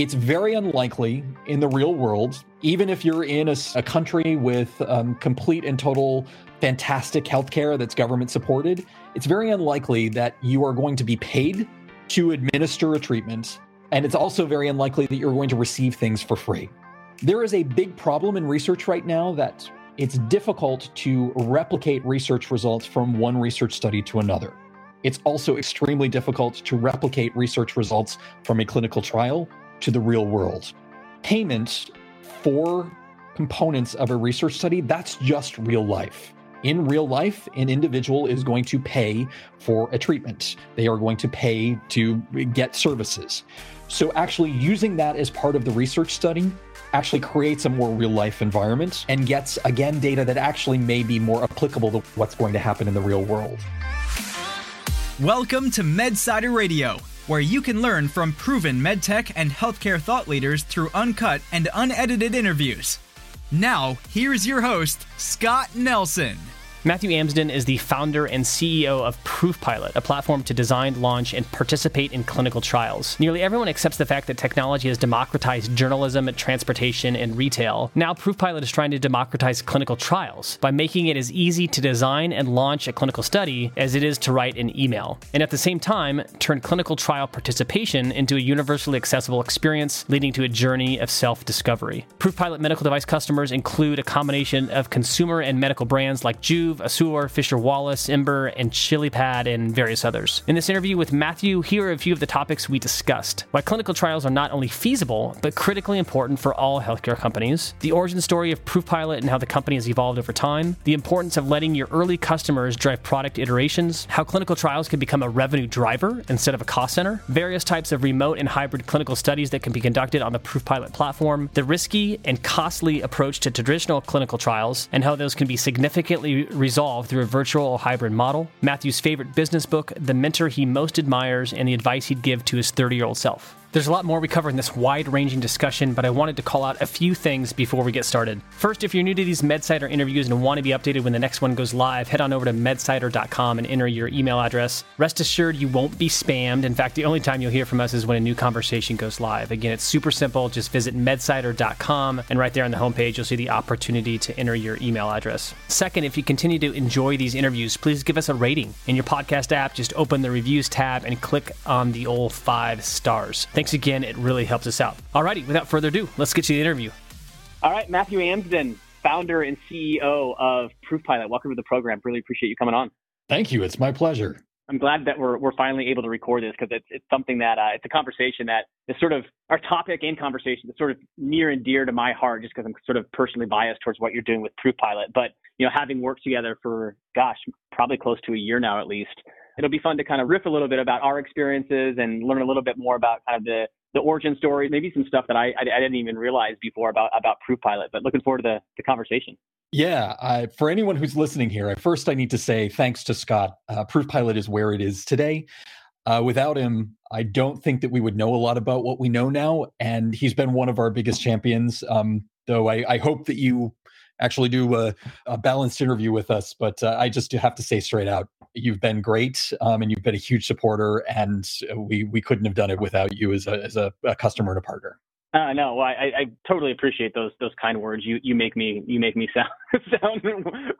It's very unlikely in the real world, even if you're in a, a country with um, complete and total fantastic healthcare that's government supported, it's very unlikely that you are going to be paid to administer a treatment. And it's also very unlikely that you're going to receive things for free. There is a big problem in research right now that it's difficult to replicate research results from one research study to another. It's also extremely difficult to replicate research results from a clinical trial to the real world. Payment for components of a research study, that's just real life. In real life, an individual is going to pay for a treatment. They are going to pay to get services. So, actually, using that as part of the research study actually creates a more real life environment and gets, again, data that actually may be more applicable to what's going to happen in the real world. Welcome to MedSider Radio, where you can learn from proven medtech and healthcare thought leaders through uncut and unedited interviews. Now, here's your host, Scott Nelson. Matthew Amsden is the founder and CEO of Proofpilot, a platform to design, launch, and participate in clinical trials. Nearly everyone accepts the fact that technology has democratized journalism, transportation, and retail. Now, Proofpilot is trying to democratize clinical trials by making it as easy to design and launch a clinical study as it is to write an email. And at the same time, turn clinical trial participation into a universally accessible experience, leading to a journey of self discovery. Proofpilot medical device customers include a combination of consumer and medical brands like Joovv. Assur, Fisher Wallace, Ember, and ChiliPad, and various others. In this interview with Matthew, here are a few of the topics we discussed. Why clinical trials are not only feasible, but critically important for all healthcare companies, the origin story of Proofpilot and how the company has evolved over time, the importance of letting your early customers drive product iterations, how clinical trials can become a revenue driver instead of a cost center, various types of remote and hybrid clinical studies that can be conducted on the Proofpilot platform, the risky and costly approach to traditional clinical trials, and how those can be significantly resolve through a virtual or hybrid model, Matthew's favorite business book, the mentor he most admires, and the advice he'd give to his 30 year old self. There's a lot more we cover in this wide ranging discussion, but I wanted to call out a few things before we get started. First, if you're new to these MedSider interviews and want to be updated when the next one goes live, head on over to medsider.com and enter your email address. Rest assured, you won't be spammed. In fact, the only time you'll hear from us is when a new conversation goes live. Again, it's super simple. Just visit medsider.com, and right there on the homepage, you'll see the opportunity to enter your email address. Second, if you continue to enjoy these interviews, please give us a rating. In your podcast app, just open the reviews tab and click on the old five stars. Thanks again. It really helps us out. Alrighty, without further ado, let's get to the interview. All right, Matthew Amsden, founder and CEO of Proofpilot. Welcome to the program. Really appreciate you coming on. Thank you. It's my pleasure. I'm glad that we're we're finally able to record this because it's it's something that uh, it's a conversation that is sort of our topic and conversation that's sort of near and dear to my heart just because I'm sort of personally biased towards what you're doing with Proofpilot. But you know, having worked together for gosh, probably close to a year now at least, it'll be fun to kind of riff a little bit about our experiences and learn a little bit more about kind of the the origin story, maybe some stuff that I, I, I didn't even realize before about about Proof Pilot. But looking forward to the, the conversation. Yeah, uh, for anyone who's listening here, first I need to say thanks to Scott. Uh, Proofpilot is where it is today. Uh, without him, I don't think that we would know a lot about what we know now, and he's been one of our biggest champions. Um, though I, I hope that you actually do a, a balanced interview with us. But uh, I just have to say straight out, you've been great, um, and you've been a huge supporter, and we we couldn't have done it without you as a as a, a customer and a partner. Uh, no, I, I totally appreciate those those kind words. You you make me you make me sound sound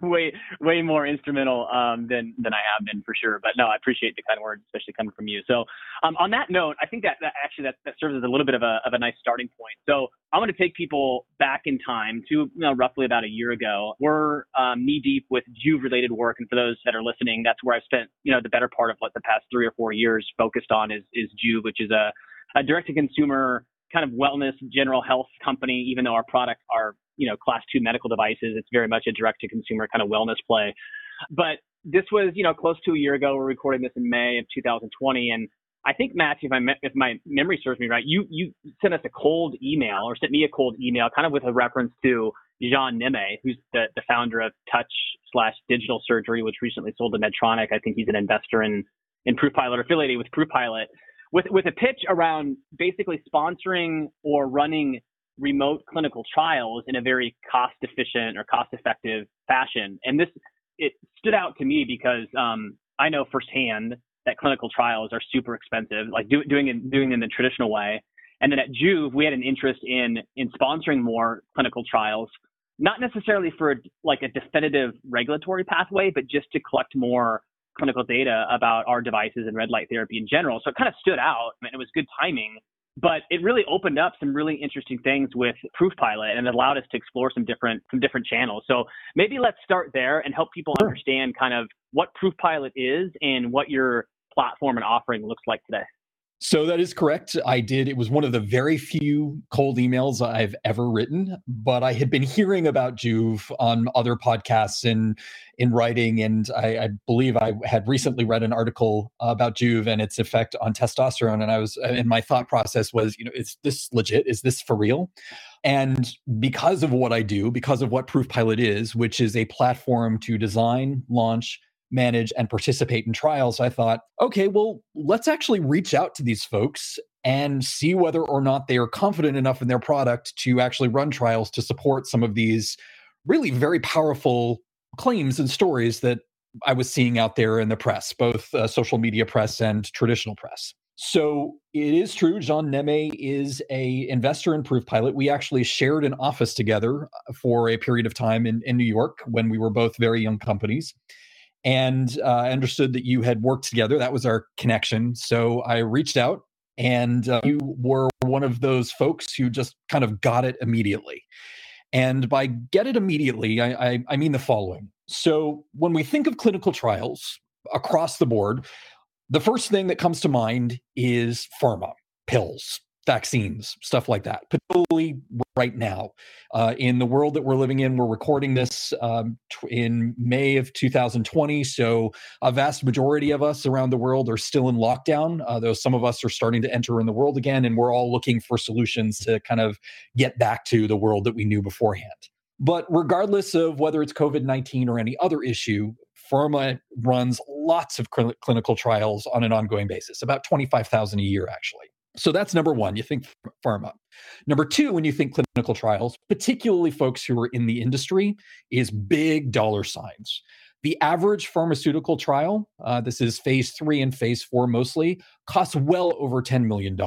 way way more instrumental um, than than I have been for sure. But no, I appreciate the kind words, especially coming from you. So um, on that note, I think that, that actually that, that serves as a little bit of a of a nice starting point. So I'm going to take people back in time to you know, roughly about a year ago. We're um, knee deep with Joovv related work, and for those that are listening, that's where I've spent you know the better part of what the past three or four years focused on is is Joovv, which is a a direct to consumer kind of wellness general health company, even though our products are, you know, class two medical devices, it's very much a direct to consumer kind of wellness play. But this was, you know, close to a year ago. We're recording this in May of 2020. And I think, Matthew, if, I, if my memory serves me right, you, you sent us a cold email or sent me a cold email kind of with a reference to Jean Nehme, who's the, the founder of Touch slash Digital Surgery, which recently sold to Medtronic. I think he's an investor in, in Proofpilot, affiliated with Proofpilot with with a pitch around basically sponsoring or running remote clinical trials in a very cost efficient or cost effective fashion. And this it stood out to me because um, I know firsthand that clinical trials are super expensive, like do, doing it doing them the traditional way. And then at Joovv, we had an interest in in sponsoring more clinical trials, not necessarily for like a definitive regulatory pathway, but just to collect more clinical data about our devices and red light therapy in general. So it kind of stood out and it was good timing. But it really opened up some really interesting things with Proof Pilot and it allowed us to explore some different some different channels. So maybe let's start there and help people understand kind of what Proof Pilot is and what your platform and offering looks like today. So that is correct. I did. It was one of the very few cold emails I've ever written, but I had been hearing about Joovv on other podcasts and in writing. And I, I believe I had recently read an article about Joovv and its effect on testosterone. And I was, and my thought process was, you know, is this legit? Is this for real? And because of what I do, because of what Proof Pilot is, which is a platform to design, launch, manage and participate in trials, I thought, okay, well, let's actually reach out to these folks and see whether or not they are confident enough in their product to actually run trials to support some of these really very powerful claims and stories that I was seeing out there in the press, both uh, social media press and traditional press. So it is true. Jean Nehme is a investor in Proof Pilot. We actually shared an office together uh, for a period of time in, in New York when we were both very young companies and uh, understood that you had worked together. That was our connection. So I reached out, and uh, you were one of those folks who just kind of got it immediately. And by get it immediately, I, I, I mean the following. So when we think of clinical trials across the board, the first thing that comes to mind is pharma, pills, vaccines, stuff like that, particularly right now. Uh, in the world that we're living in, we're recording this um, t- in May of 2020. So a vast majority of us around the world are still in lockdown, uh, though some of us are starting to enter in the world again. And we're all looking for solutions to kind of get back to the world that we knew beforehand. But regardless of whether it's COVID 19 or any other issue, pharma runs lots of cl- clinical trials on an ongoing basis, about 25,000 a year, actually. So that's number one. You think pharma. Number two, when you think clinical trials, particularly folks who are in the industry, is big dollar signs. The average pharmaceutical trial, uh, this is phase three and phase four mostly, costs well over $10 million.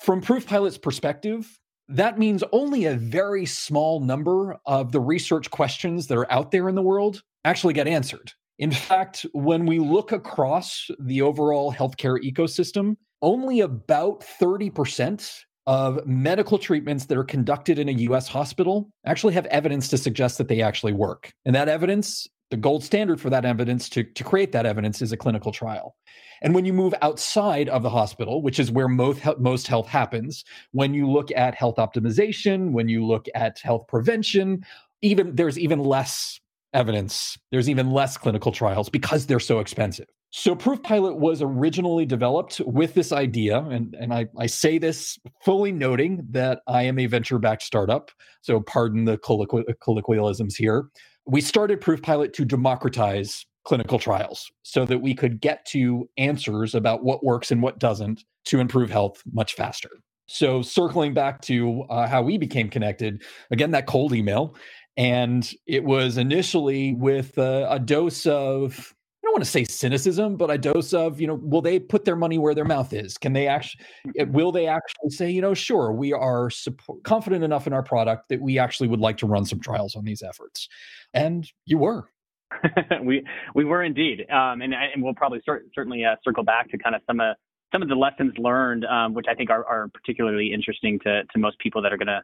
From Proof Pilot's perspective, that means only a very small number of the research questions that are out there in the world actually get answered. In fact, when we look across the overall healthcare ecosystem, only about 30% of medical treatments that are conducted in a US hospital actually have evidence to suggest that they actually work. And that evidence, the gold standard for that evidence to, to create that evidence is a clinical trial. And when you move outside of the hospital, which is where most, most health happens, when you look at health optimization, when you look at health prevention, even there's even less evidence. There's even less clinical trials because they're so expensive. So Proof Pilot was originally developed with this idea, and, and I, I say this fully noting that I am a venture-backed startup, so pardon the colloqu- colloquialisms here. We started Proof Pilot to democratize clinical trials so that we could get to answers about what works and what doesn't to improve health much faster. So, circling back to uh, how we became connected, again, that cold email. And it was initially with uh, a dose of want to say cynicism, but a dose of, you know, will they put their money where their mouth is? Can they actually, eh, will they actually say, you know, sure, we are support, confident enough in our product that we actually would like to run some trials on these efforts? And you were. we we were indeed, um, and and we'll probably cert- certainly uh, circle back to kind of some of some of the lessons learned, um, which I think are, are particularly interesting to to most people that are gonna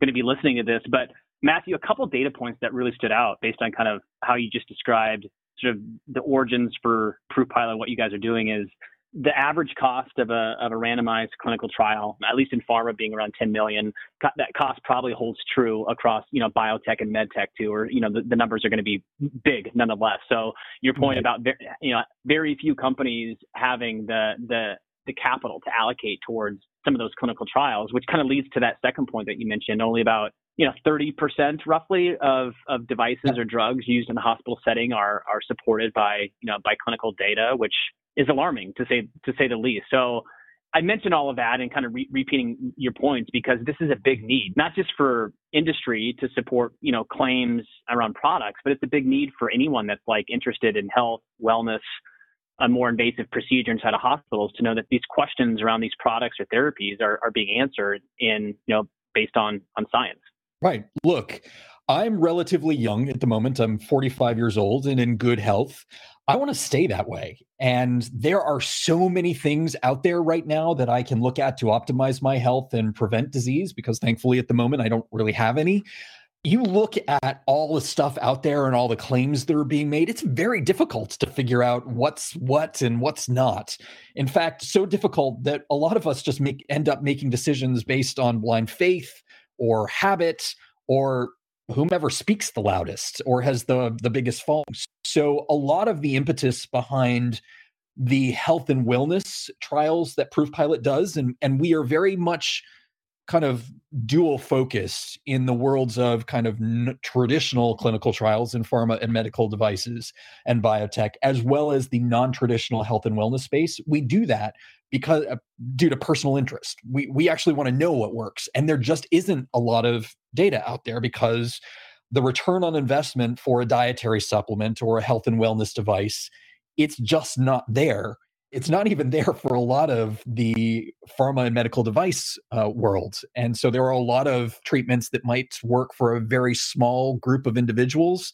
going to be listening to this. But Matthew, a couple data points that really stood out based on kind of how you just described sort of the origins for Proof Pilot, what you guys are doing is the average cost of a of a randomized clinical trial, at least in pharma, being around 10 million. That cost probably holds true across you know biotech and medtech too, or you know the, the numbers are going to be big nonetheless. So your point about you know very few companies having the the the capital to allocate towards some of those clinical trials, which kind of leads to that second point that you mentioned. Only about you know 30% roughly of, of devices or drugs used in the hospital setting are are supported by you know by clinical data, which is alarming to say to say the least. So I mentioned all of that and kind of re- repeating your points because this is a big need, not just for industry to support you know claims around products, but it's a big need for anyone that's like interested in health, wellness, a more invasive procedure inside of hospitals to know that these questions around these products or therapies are, are being answered in, you know, based on on science. Right. Look, I'm relatively young at the moment. I'm 45 years old and in good health. I want to stay that way. And there are so many things out there right now that I can look at to optimize my health and prevent disease because thankfully at the moment I don't really have any. You look at all the stuff out there and all the claims that are being made, it's very difficult to figure out what's what and what's not. In fact, so difficult that a lot of us just make end up making decisions based on blind faith or habit or whomever speaks the loudest or has the the biggest phone. So a lot of the impetus behind the health and wellness trials that Proof Pilot does, and and we are very much kind of dual focused in the worlds of kind of n- traditional clinical trials in pharma and medical devices and biotech as well as the non-traditional health and wellness space we do that because uh, due to personal interest. We we actually want to know what works and there just isn't a lot of data out there because the return on investment for a dietary supplement or a health and wellness device it's just not there it's not even there for a lot of the pharma and medical device uh, world and so there are a lot of treatments that might work for a very small group of individuals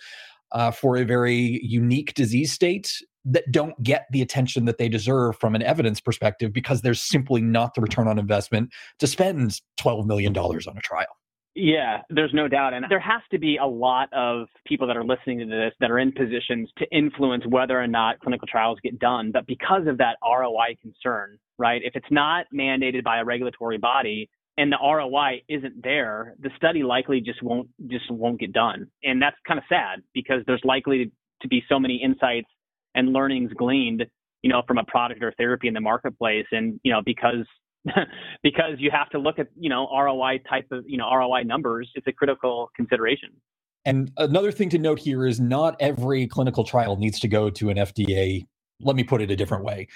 uh, for a very unique disease state that don't get the attention that they deserve from an evidence perspective because there's simply not the return on investment to spend $12 million on a trial. Yeah, there's no doubt. And there has to be a lot of people that are listening to this that are in positions to influence whether or not clinical trials get done. But because of that ROI concern, right, if it's not mandated by a regulatory body and the ROI isn't there, the study likely just won't just won't get done. And that's kind of sad because there's likely to be so many insights and learnings gleaned, you know, from a product or therapy in the marketplace. And, you know, because because you have to look at, you know, ROI type of, you know, ROI numbers, it's a critical consideration. And another thing to note here is not every clinical trial needs to go to an FDA. Let me put it a different way.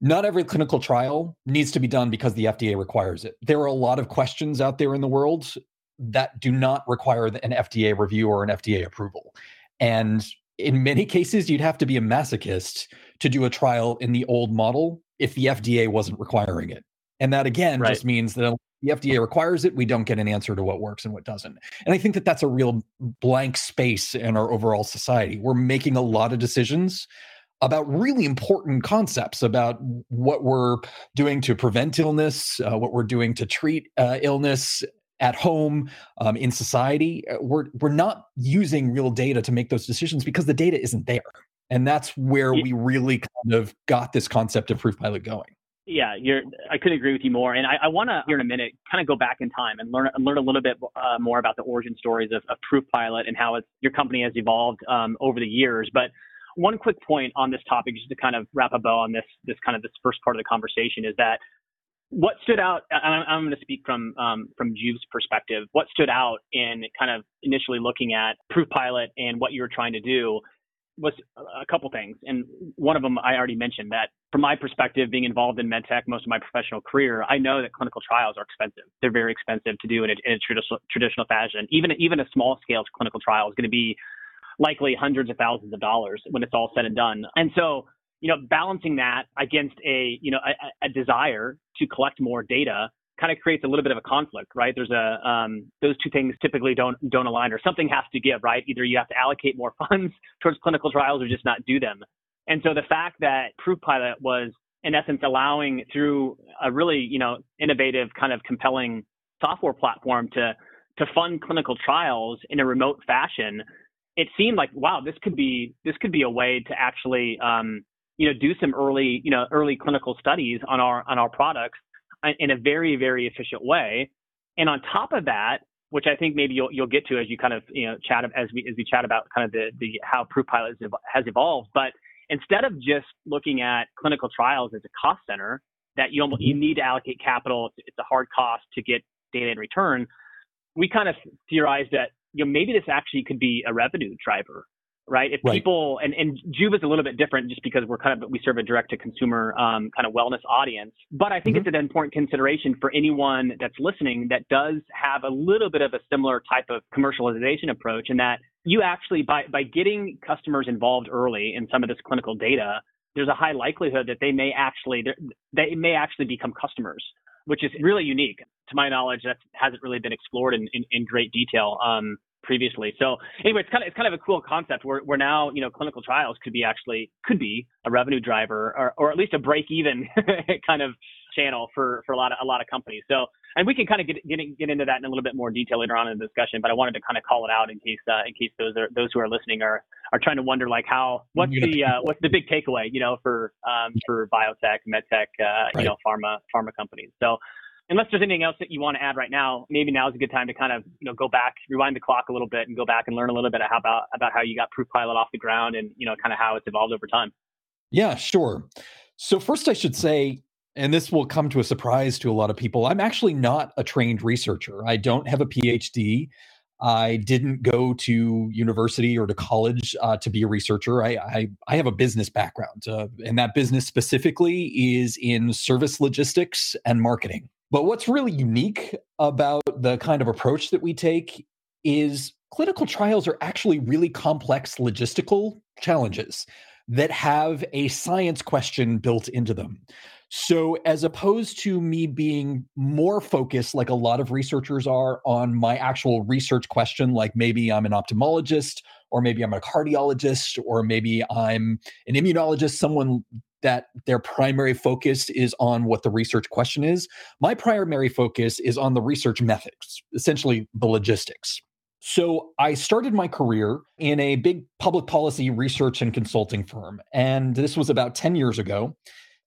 Not every clinical trial needs to be done because the FDA requires it. There are a lot of questions out there in the world that do not require an FDA review or an FDA approval. And in many cases, you'd have to be a masochist to do a trial in the old model if the FDA wasn't requiring it. And that again right. just means that the FDA requires it, we don't get an answer to what works and what doesn't. And I think that that's a real blank space in our overall society. We're making a lot of decisions about really important concepts about what we're doing to prevent illness, uh, what we're doing to treat uh, illness, at home um, in society uh, we're we're not using real data to make those decisions because the data isn't there and that's where we really kind of got this concept of proof pilot going yeah you're i couldn't agree with you more and i, I want to here in a minute kind of go back in time and learn learn a little bit uh, more about the origin stories of, of proof pilot and how it's your company has evolved um, over the years but one quick point on this topic just to kind of wrap a bow on this this kind of this first part of the conversation is that what stood out i'm, I'm going to speak from um, from Joovv's perspective what stood out in kind of initially looking at proof pilot and what you were trying to do was a couple things and one of them i already mentioned that from my perspective being involved in medtech most of my professional career i know that clinical trials are expensive. They're very expensive to do in a, in a traditional traditional fashion. Even even a small scale clinical trial is going to be likely hundreds of thousands of dollars when it's all said and done. And so you know, balancing that against a, you know, a, a desire to collect more data kind of creates a little bit of a conflict, right? There's a um, those two things typically don't don't align, or something has to give, right? Either you have to allocate more funds towards clinical trials, or just not do them. And so the fact that Proof Pilot was in essence allowing through a really you know innovative kind of compelling software platform to to fund clinical trials in a remote fashion, it seemed like wow, this could be this could be a way to actually um, you know, do some early, you know, early clinical studies on our on our products Uh, in a very very efficient way. And on top of that, which I think maybe you'll you'll get to as you kind of you know chat as we as we chat about kind of the the how Proof Pilot has evolved. But instead of just looking at clinical trials as a cost center that you almost you mm-hmm. need to allocate capital, it's, it's a hard cost to get data in return. We kind of theorized that you know maybe this actually could be a revenue driver right? If right. people and and Joovv is a little bit different just because we're kind of we serve a direct to consumer um, kind of wellness audience, but I think mm-hmm. it's an important consideration for anyone that's listening that does have a little bit of a similar type of commercialization approach, and that you actually by by getting customers involved early in some of this clinical data. there's a high likelihood that they may actually they may actually become customers, which is really unique. To my knowledge, that hasn't really been explored in, in, in great detail. Um, previously. So anyway, it's kind of it's kind of a cool concept where, where now you know clinical trials could be actually could be a revenue driver or, or at least a break even kind of channel for for a lot of a lot of companies. So and we can kind of get get get into that in a little bit more detail later on in the discussion. But I wanted to kind of call it out in case uh, in case those are those who are listening are are trying to wonder like how what's the uh, what's the big takeaway you know for um, for biotech, medtech, uh, right. you know pharma pharma companies. So unless there's anything else that you want to add right now, maybe now is a good time to kind of you know go back, rewind the clock a little bit, and go back and learn a little bit about about how you got Proof Pilot off the ground and you know kind of how it's evolved over time. Yeah, sure. So first, I should say, and this will come to a surprise to a lot of people, I'm actually not a trained researcher. I don't have a PhD. I didn't go to university or to college uh, to be a researcher. I, I, I have a business background, uh, and that business specifically is in service logistics and marketing. But what's really unique about the kind of approach that we take is clinical trials are actually really complex logistical challenges that have a science question built into them. So, as opposed to me being more focused, like a lot of researchers are, on my actual research question, like maybe I'm an ophthalmologist, or maybe I'm a cardiologist, or maybe I'm an immunologist, someone that their primary focus is on what the research question is. My primary focus is on the research methods, essentially the logistics. So I started my career in a big public policy research and consulting firm. And this was about 10 years ago.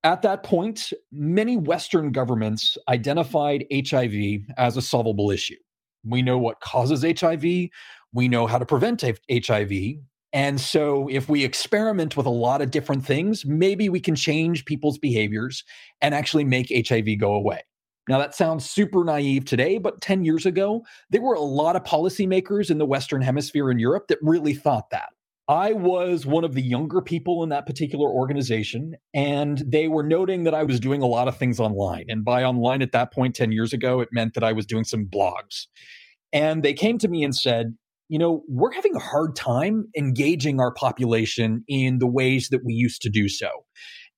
At that point, many Western governments identified HIV as a solvable issue. We know what causes HIV. We know how to prevent HIV. And so, if we experiment with a lot of different things, maybe we can change people's behaviors and actually make HIV go away. Now, that sounds super naive today, but 10 years ago, there were a lot of policymakers in the Western Hemisphere in Europe that really thought that. I was one of the younger people in that particular organization, and they were noting that I was doing a lot of things online. And by online at that point, 10 years ago, it meant that I was doing some blogs. And they came to me and said, you know, we're having a hard time engaging our population in the ways that we used to do so.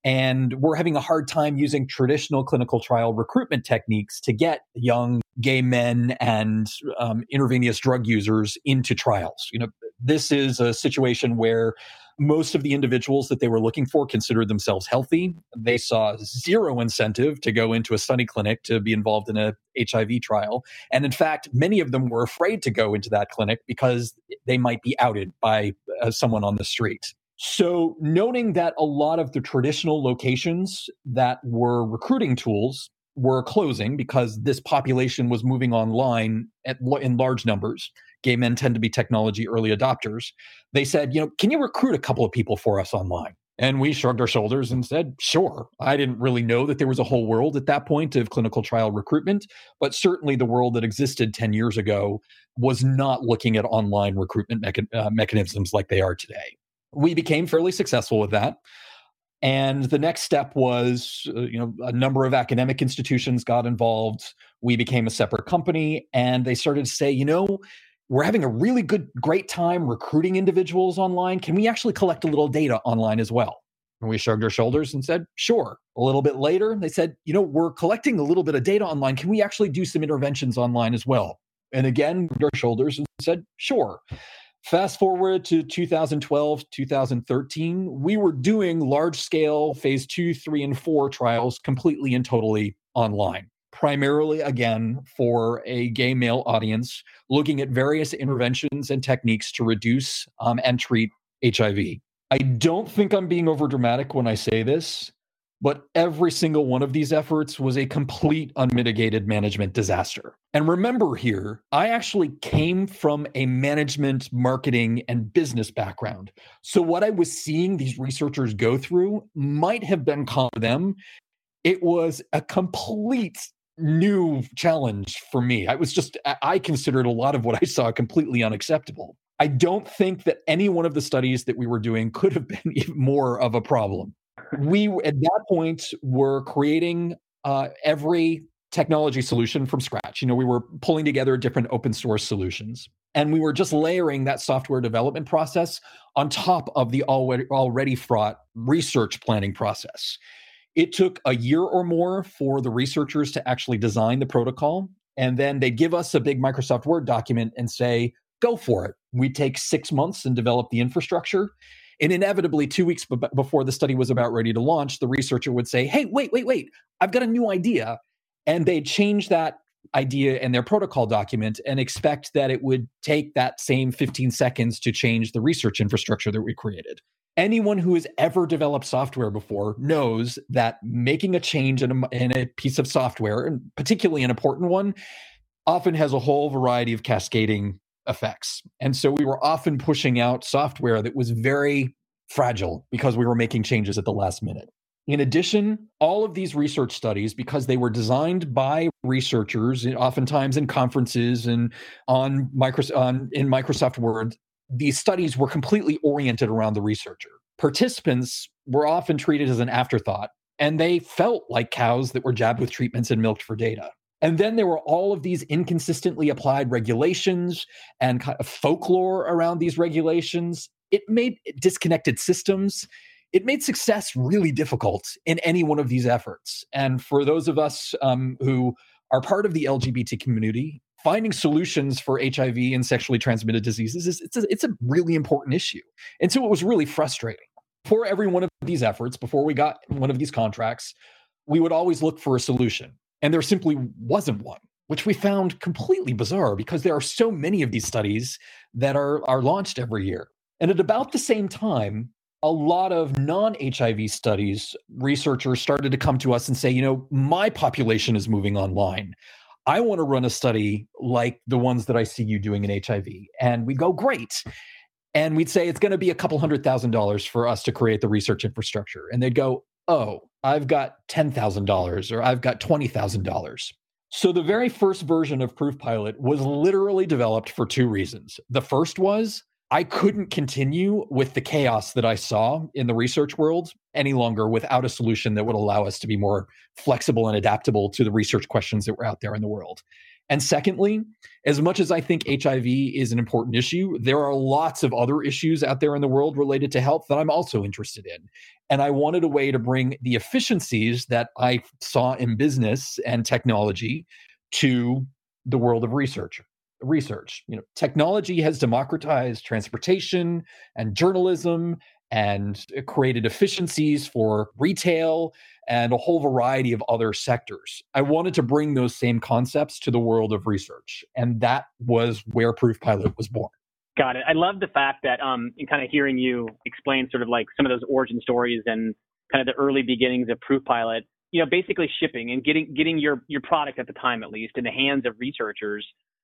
And we're having a hard time using traditional clinical trial recruitment techniques to get young gay men and um, intravenous drug users into trials. You know, this is a situation where most of the individuals that they were looking for considered themselves healthy. They saw zero incentive to go into a study clinic to be involved in a HIV trial. And in fact, many of them were afraid to go into that clinic because they might be outed by uh, someone on the street. So, noting that a lot of the traditional locations that were recruiting tools were closing because this population was moving online at, in large numbers. Gay men tend to be technology early adopters. They said, you know, can you recruit a couple of people for us online? And we shrugged our shoulders and said, sure. I didn't really know that there was a whole world at that point of clinical trial recruitment, but certainly the world that existed 10 years ago was not looking at online recruitment mecha- uh, mechanisms like they are today. We became fairly successful with that. And the next step was, uh, you know, a number of academic institutions got involved. We became a separate company, and they started to say, you know, we're having a really good, great time recruiting individuals online. Can we actually collect a little data online as well? And we shrugged our shoulders and said, sure. A little bit later, they said, you know, we're collecting a little bit of data online. Can we actually do some interventions online as well? And again, our shoulders and said, sure. Fast forward to 2012, 2013, we were doing large scale phase two, three, and four trials completely and totally online. Primarily, again, for a gay male audience, looking at various interventions and techniques to reduce um, and treat HIV. I don't think I'm being overdramatic when I say this. But every single one of these efforts was a complete unmitigated management disaster. And remember here, I actually came from a management, marketing, and business background. So what I was seeing these researchers go through might have been common to them. It was a complete new challenge for me. I was just, I considered a lot of what I saw completely unacceptable. I don't think that any one of the studies that we were doing could have been more of a problem we at that point were creating uh, every technology solution from scratch. You know, we were pulling together different open source solutions. And we were just layering that software development process on top of the already, already fraught research planning process. It took a year or more for the researchers to actually design the protocol. And then they'd give us a big Microsoft Word document and say, go for it. We take six months and develop the infrastructure. And inevitably, two weeks b- before the study was about ready to launch, the researcher would say, Hey, wait, wait, wait, I've got a new idea. And they'd change that idea and their protocol document and expect that it would take that same 15 seconds to change the research infrastructure that we created. Anyone who has ever developed software before knows that making a change in a, in a piece of software, and particularly an important one, often has a whole variety of cascading effects. And so we were often pushing out software that was very fragile because we were making changes at the last minute. In addition, all of these research studies, because they were designed by researchers, eh, oftentimes in conferences and on, Microsoft, on in Microsoft Word, these studies were completely oriented around the researcher. Participants were often treated as an afterthought, and they felt like cows that were jabbed with treatments and milked for data. And then there were all of these inconsistently applied regulations and kind of folklore around these regulations. It made disconnected systems it made success really difficult in any one of these efforts. And for those of us um, who are part of the LGBT community, finding solutions for HIV and sexually transmitted diseases is it's a, it's a really important issue. And so it was really frustrating. For every one of these efforts, before we got one of these contracts, we would always look for a solution. And there simply wasn't one, which we found completely bizarre because there are so many of these studies that are, are launched every year. And at about the same time, a lot of non HIV studies, researchers started to come to us and say, you know, my population is moving online. I want to run a study like the ones that I see you doing in HIV. And we go, great. And we'd say it's going to be a couple hundred thousand dollars for us to create the research infrastructure. And they'd go, oh, I've got $10,000 or I've got $20,000. So the very first version of Proof Pilot was literally developed for two reasons. The first was I couldn't continue with the chaos that I saw in the research world any longer without a solution that would allow us to be more flexible and adaptable to the research questions that were out there in the world. And secondly, as much as I think HIV is an important issue, there are lots of other issues out there in the world related to health that I'm also interested in. And I wanted a way to bring the efficiencies that I saw in business and technology to the world of research research. You know, technology has democratized transportation and journalism and created efficiencies for retail and a whole variety of other sectors. I wanted to bring those same concepts to the world of research, and that was where Proof Pilot was born. Got it. I love the fact that, um, in kind of hearing you explain sort of like some of those origin stories and kind of the early beginnings of Proof Pilot. You know, basically shipping and getting getting your your product at the time at least in the hands of researchers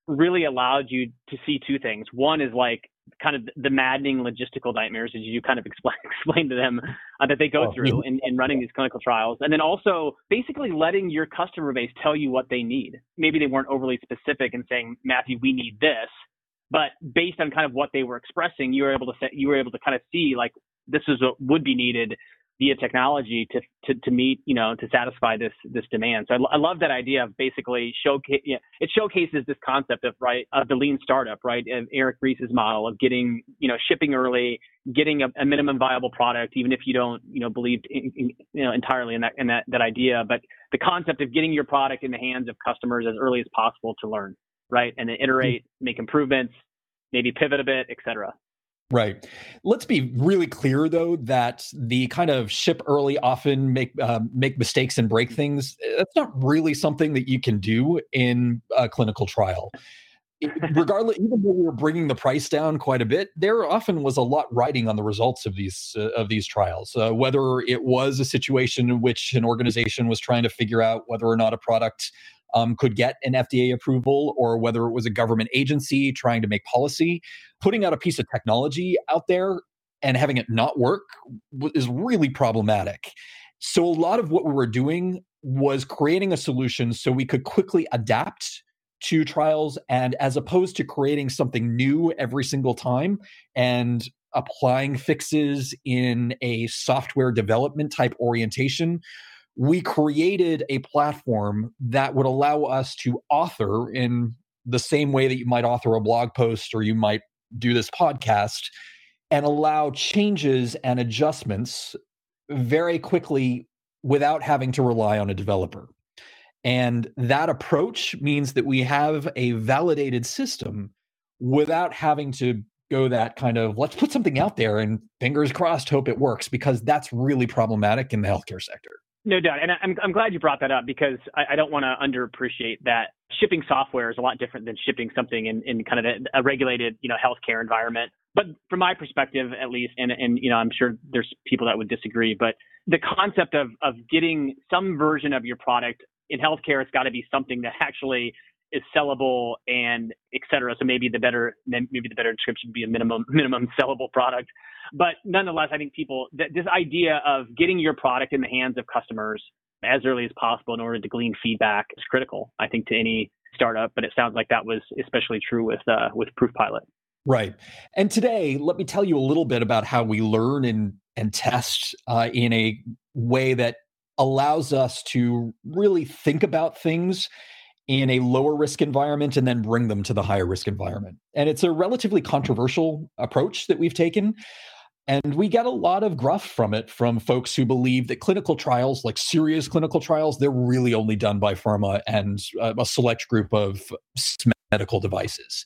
really allowed you to see two things. One is like kind of the maddening logistical nightmares as you kind of explain explain to them uh, that they go oh, through in, in running these clinical trials. And then also basically letting your customer base tell you what they need. Maybe they weren't overly specific in saying matthew we need this but based on kind of what they were expressing you were able to say, you were able to kind of see like this is what would be needed via technology to, to, to meet, you know, to satisfy this, this demand. So I, I love that idea of basically showcase, yeah, it showcases this concept of, right, of the lean startup, right? And Eric Ries's model of getting, you know, shipping early, getting a, a minimum viable product, even if you don't, you know, believe, in, in, you know, entirely in that, in that, that idea. But the concept of getting your product in the hands of customers as early as possible to learn, right? And then iterate, mm-hmm. make improvements, maybe pivot a bit, et cetera. Right. Let's be really clear, though, that the kind of ship early, often make uh, make mistakes and break things. That's not really something that you can do in a clinical trial. Regardless, even though we were bringing the price down quite a bit, there often was a lot riding on the results of these uh, of these trials. Uh, whether it was a situation in which an organization was trying to figure out whether or not a product um, could get an FDA approval or whether it was a government agency trying to make policy. Putting out a piece of technology out there and having it not work is really problematic. So, a lot of what we were doing was creating a solution so we could quickly adapt to trials and as opposed to creating something new every single time and applying fixes in a software development type orientation we created a platform that would allow us to author in the same way that you might author a blog post or you might do this podcast and allow changes and adjustments very quickly without having to rely on a developer. And that approach means that we have a validated system without having to go that kind of let's put something out there and fingers crossed hope it works because that's really problematic in the healthcare sector. No doubt. And I'm, I'm glad you brought that up because I, I don't want to underappreciate that shipping software is a lot different than shipping something in, in kind of a, a regulated, you know, healthcare environment. But from my perspective, at least, and, and, you know, I'm sure there's people that would disagree, but the concept of, of getting some version of your product in healthcare, it's got to be something that actually is sellable and et cetera. So maybe the better maybe the better description would be a minimum minimum sellable product. But nonetheless, I think people this idea of getting your product in the hands of customers as early as possible in order to glean feedback is critical. I think to any startup, but it sounds like that was especially true with uh, with Proofpilot. Right. And today, let me tell you a little bit about how we learn and and test uh, in a way that allows us to really think about things in a lower risk environment and then bring them to the higher risk environment. And it's a relatively controversial approach that we've taken. And we get a lot of gruff from it from folks who believe that clinical trials, like serious clinical trials, they're really only done by pharma and uh, a select group of medical devices.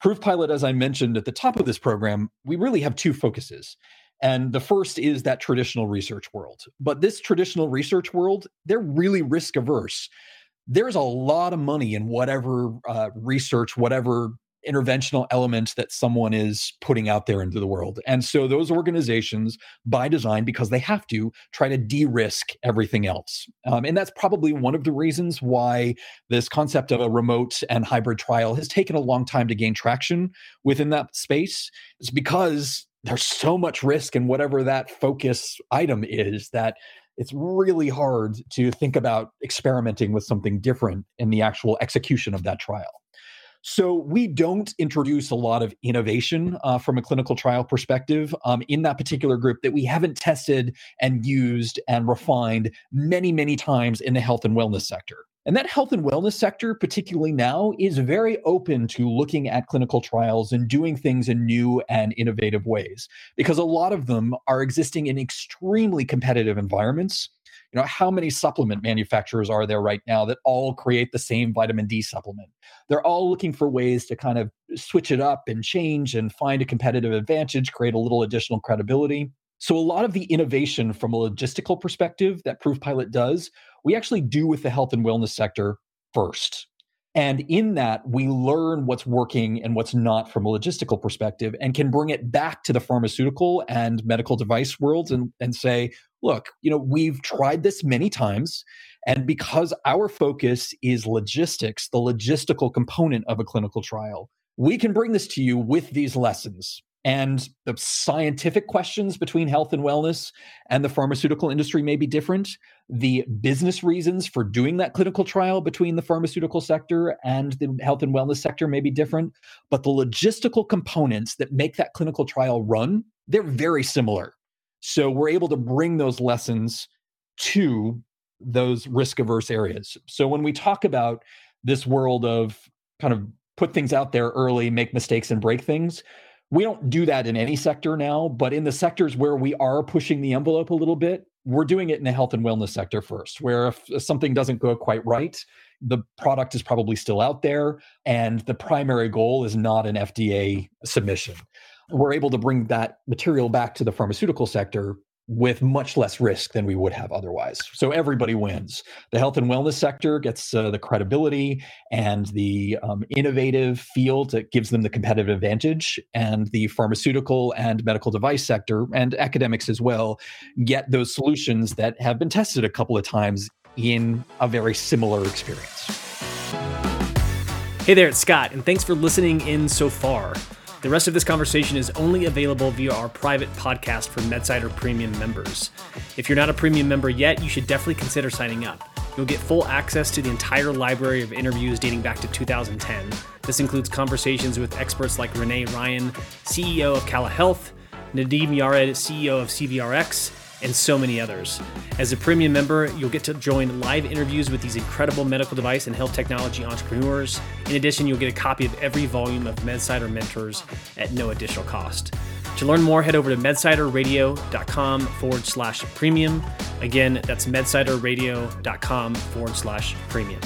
Proof Pilot, as I mentioned at the top of this program, we really have two focuses. And the first is that traditional research world. But this traditional research world, they're really risk averse there's a lot of money in whatever uh, research, whatever interventional element that someone is putting out there into the world. And so those organizations, by design, because they have to, try to de risk everything else. Um, and that's probably one of the reasons why this concept of a remote and hybrid trial has taken a long time to gain traction within that space. It's because there's so much risk in whatever that focus item is that it's really hard to think about experimenting with something different in the actual execution of that trial. So we don't introduce a lot of innovation uh, from a clinical trial perspective um, in that particular group that we haven't tested and used and refined many, many times in the health and wellness sector. And that health and wellness sector, particularly now, is very open to looking at clinical trials and doing things in new and innovative ways because a lot of them are existing in extremely competitive environments. You know, how many supplement manufacturers are there right now that all create the same vitamin D supplement? They're all looking for ways to kind of switch it up and change and find a competitive advantage, create a little additional credibility. So, a lot of the innovation from a logistical perspective that Proofpilot does we actually do with the health and wellness sector first. And in that, we learn what's working and what's not from a logistical perspective and can bring it back to the pharmaceutical and medical device worlds and, and say, look, you know, we've tried this many times. And because our focus is logistics, the logistical component of a clinical trial, we can bring this to you with these lessons and the scientific questions between health and wellness and the pharmaceutical industry may be different. The business reasons for doing that clinical trial between the pharmaceutical sector and the health and wellness sector may be different. But the logistical components that make that clinical trial run, they're very similar. So we're able to bring those lessons to those risk averse areas. So when we talk about this world of kind of put things out there early, make mistakes and break things, we don't do that in any sector now, but in the sectors where we are pushing the envelope a little bit, we're doing it in the health and wellness sector first, where if something doesn't go quite right, the product is probably still out there, and the primary goal is not an FDA submission. We're able to bring that material back to the pharmaceutical sector with much less risk than we would have otherwise. So everybody wins. The health and wellness sector gets uh, the credibility and the um, innovative field that gives them the competitive advantage, and the pharmaceutical and medical device sector and academics as well get those solutions that have been tested a couple of times in a very similar experience. Hey there, it's Scott, and thanks for listening in so far. The rest of this conversation is only available via our private podcast for MedSider Premium members. If you're not a premium member yet, you should definitely consider signing up. You'll get full access to the entire library of interviews dating back to 2010. This includes conversations with experts like Renee Ryan, CEO of Cala Health, Nadim Yared, CEO of CVRX, and so many others. As a premium member, you'll get to join live interviews with these incredible medical device and health technology entrepreneurs. In addition, you'll get a copy of every volume of MedSider Mentors at no additional cost. To learn more, head over to medsiderradio.com forward slash premium. Again, that's medsiderradio.com forward slash premium.